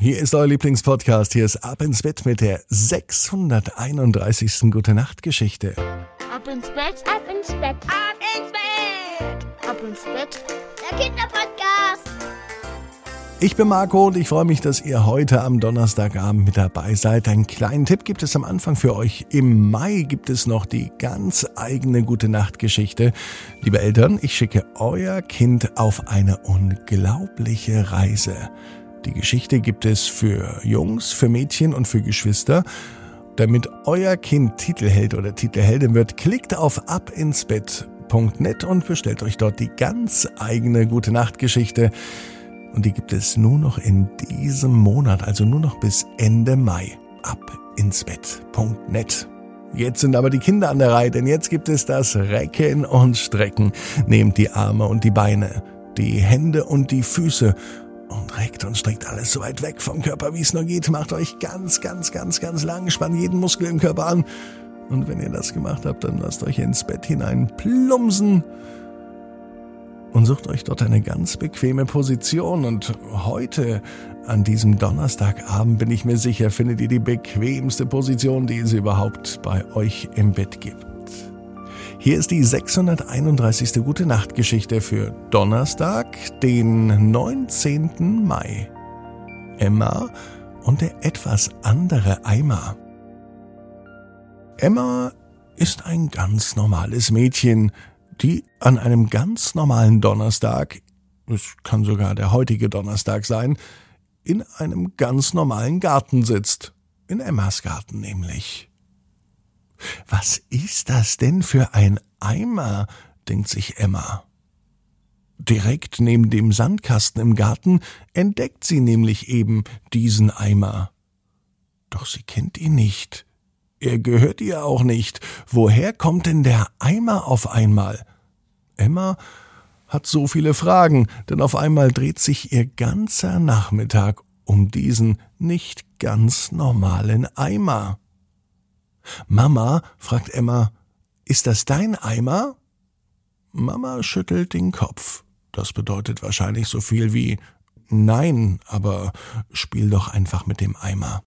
Hier ist euer Lieblingspodcast. Hier ist Ab ins Bett mit der 631. Gute Nacht Geschichte. Ab ins Bett, ab ins Bett, ab ins Bett, ab ins Bett. Der Kinderpodcast. Ich bin Marco und ich freue mich, dass ihr heute am Donnerstagabend mit dabei seid. Einen kleinen Tipp gibt es am Anfang für euch. Im Mai gibt es noch die ganz eigene Gute Nacht Geschichte. Liebe Eltern, ich schicke euer Kind auf eine unglaubliche Reise. Die Geschichte gibt es für Jungs, für Mädchen und für Geschwister. Damit euer Kind Titelheld oder Titelheldin wird, klickt auf abinsbett.net und bestellt euch dort die ganz eigene Gute Nacht Geschichte. Und die gibt es nur noch in diesem Monat, also nur noch bis Ende Mai. Abinsbett.net. Jetzt sind aber die Kinder an der Reihe, denn jetzt gibt es das Recken und Strecken. Nehmt die Arme und die Beine, die Hände und die Füße und reckt und streckt alles so weit weg vom Körper, wie es nur geht. Macht euch ganz, ganz, ganz, ganz lang, spannt jeden Muskel im Körper an. Und wenn ihr das gemacht habt, dann lasst euch ins Bett hinein plumpsen und sucht euch dort eine ganz bequeme Position. Und heute, an diesem Donnerstagabend, bin ich mir sicher, findet ihr die bequemste Position, die es überhaupt bei euch im Bett gibt. Hier ist die 631. Gute Nacht Geschichte für Donnerstag, den 19. Mai. Emma und der etwas andere Eimer. Emma ist ein ganz normales Mädchen, die an einem ganz normalen Donnerstag, es kann sogar der heutige Donnerstag sein, in einem ganz normalen Garten sitzt. In Emmas Garten nämlich. Was ist das denn für ein Eimer? denkt sich Emma. Direkt neben dem Sandkasten im Garten entdeckt sie nämlich eben diesen Eimer. Doch sie kennt ihn nicht. Er gehört ihr auch nicht. Woher kommt denn der Eimer auf einmal? Emma hat so viele Fragen, denn auf einmal dreht sich ihr ganzer Nachmittag um diesen nicht ganz normalen Eimer. Mama, fragt Emma, ist das dein Eimer? Mama schüttelt den Kopf. Das bedeutet wahrscheinlich so viel wie Nein, aber spiel doch einfach mit dem Eimer.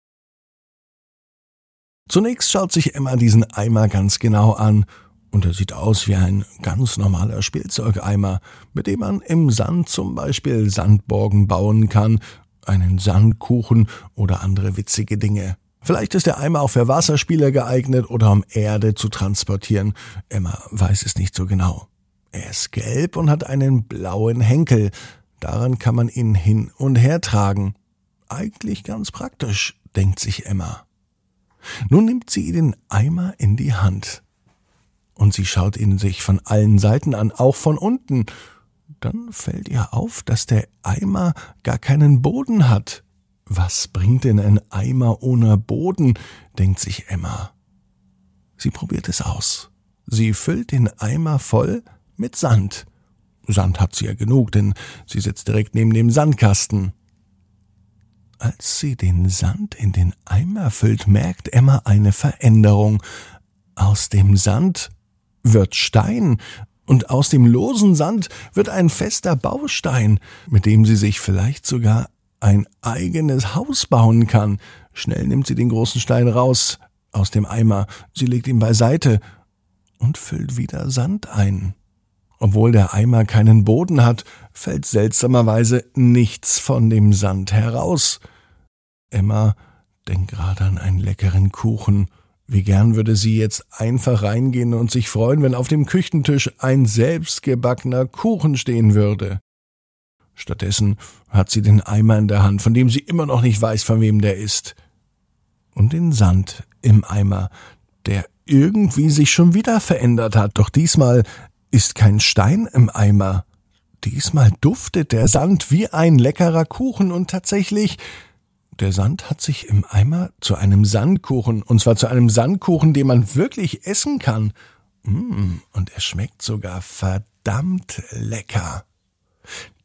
Zunächst schaut sich Emma diesen Eimer ganz genau an, und er sieht aus wie ein ganz normaler Spielzeugeimer, mit dem man im Sand zum Beispiel Sandborgen bauen kann, einen Sandkuchen oder andere witzige Dinge. Vielleicht ist der Eimer auch für Wasserspieler geeignet oder um Erde zu transportieren. Emma weiß es nicht so genau. Er ist gelb und hat einen blauen Henkel. Daran kann man ihn hin und her tragen. Eigentlich ganz praktisch, denkt sich Emma. Nun nimmt sie den Eimer in die Hand. Und sie schaut ihn sich von allen Seiten an, auch von unten. Dann fällt ihr auf, dass der Eimer gar keinen Boden hat. Was bringt denn ein Eimer ohne Boden? denkt sich Emma. Sie probiert es aus. Sie füllt den Eimer voll mit Sand. Sand hat sie ja genug, denn sie sitzt direkt neben dem Sandkasten. Als sie den Sand in den Eimer füllt, merkt Emma eine Veränderung. Aus dem Sand wird Stein und aus dem losen Sand wird ein fester Baustein, mit dem sie sich vielleicht sogar ein eigenes Haus bauen kann. Schnell nimmt sie den großen Stein raus aus dem Eimer, sie legt ihn beiseite und füllt wieder Sand ein. Obwohl der Eimer keinen Boden hat, fällt seltsamerweise nichts von dem Sand heraus. Emma denkt gerade an einen leckeren Kuchen. Wie gern würde sie jetzt einfach reingehen und sich freuen, wenn auf dem Küchentisch ein selbstgebackener Kuchen stehen würde. Stattdessen hat sie den Eimer in der Hand, von dem sie immer noch nicht weiß, von wem der ist. Und den Sand im Eimer, der irgendwie sich schon wieder verändert hat. Doch diesmal ist kein Stein im Eimer. Diesmal duftet der Sand wie ein leckerer Kuchen und tatsächlich der Sand hat sich im Eimer zu einem Sandkuchen, und zwar zu einem Sandkuchen, den man wirklich essen kann. Mm, und er schmeckt sogar verdammt lecker.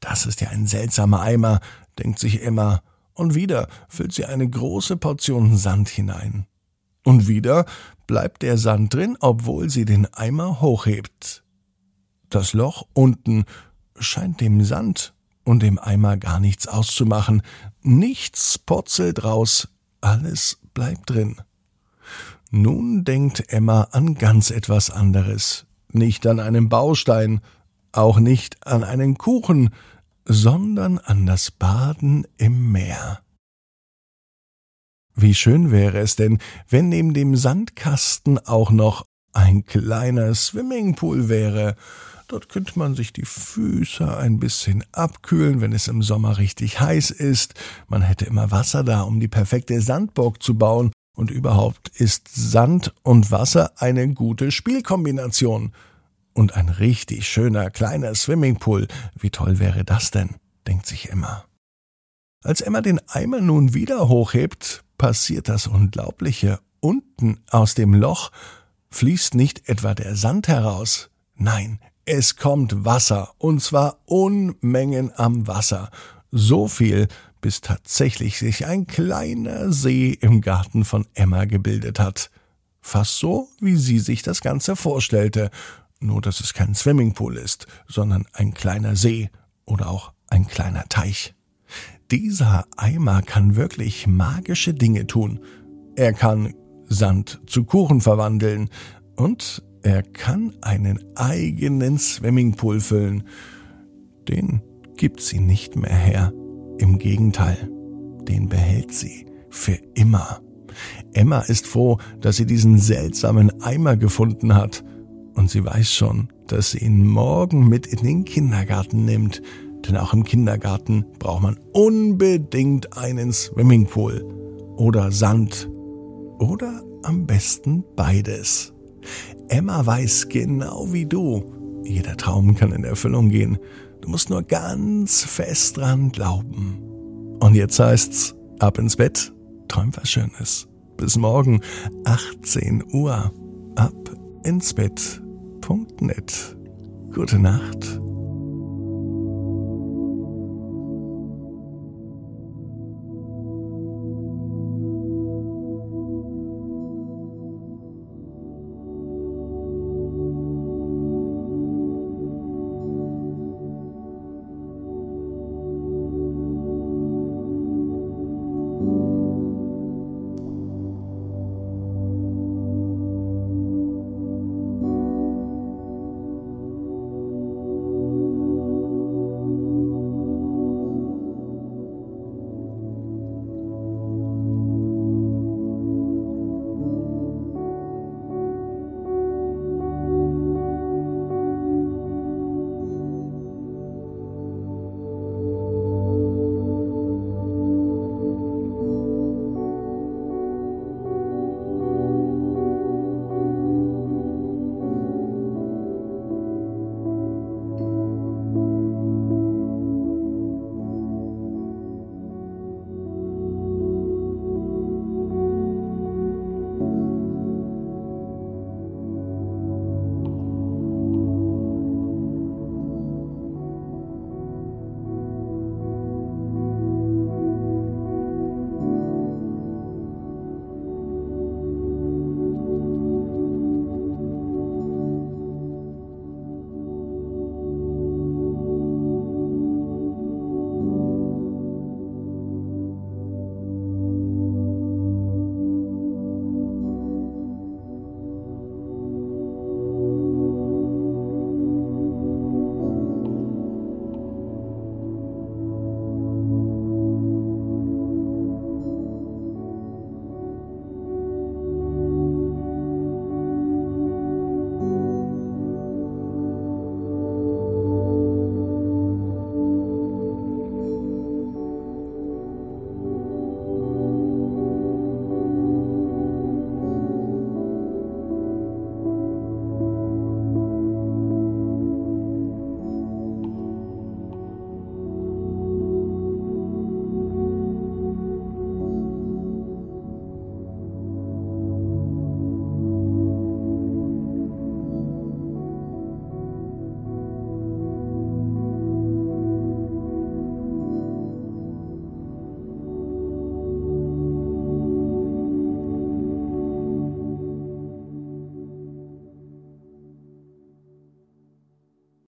Das ist ja ein seltsamer Eimer, denkt sich Emma, und wieder füllt sie eine große Portion Sand hinein. Und wieder bleibt der Sand drin, obwohl sie den Eimer hochhebt. Das Loch unten scheint dem Sand und dem Eimer gar nichts auszumachen, Nichts purzelt raus, alles bleibt drin. Nun denkt Emma an ganz etwas anderes. Nicht an einen Baustein, auch nicht an einen Kuchen, sondern an das Baden im Meer. Wie schön wäre es denn, wenn neben dem Sandkasten auch noch ein kleiner Swimmingpool wäre. Dort könnte man sich die Füße ein bisschen abkühlen, wenn es im Sommer richtig heiß ist. Man hätte immer Wasser da, um die perfekte Sandburg zu bauen. Und überhaupt ist Sand und Wasser eine gute Spielkombination. Und ein richtig schöner kleiner Swimmingpool. Wie toll wäre das denn? denkt sich Emma. Als Emma den Eimer nun wieder hochhebt, passiert das Unglaubliche. Unten aus dem Loch fließt nicht etwa der Sand heraus, nein, es kommt Wasser, und zwar Unmengen am Wasser. So viel, bis tatsächlich sich ein kleiner See im Garten von Emma gebildet hat. Fast so, wie sie sich das Ganze vorstellte, nur dass es kein Swimmingpool ist, sondern ein kleiner See oder auch ein kleiner Teich. Dieser Eimer kann wirklich magische Dinge tun. Er kann Sand zu Kuchen verwandeln und er kann einen eigenen Swimmingpool füllen. Den gibt sie nicht mehr her. Im Gegenteil, den behält sie für immer. Emma ist froh, dass sie diesen seltsamen Eimer gefunden hat. Und sie weiß schon, dass sie ihn morgen mit in den Kindergarten nimmt. Denn auch im Kindergarten braucht man unbedingt einen Swimmingpool oder Sand oder am besten beides. Emma weiß genau wie du, jeder Traum kann in Erfüllung gehen. Du musst nur ganz fest dran glauben. Und jetzt heißt's, ab ins Bett, träum was Schönes. Bis morgen, 18 Uhr, ab ins Bett.net. Gute Nacht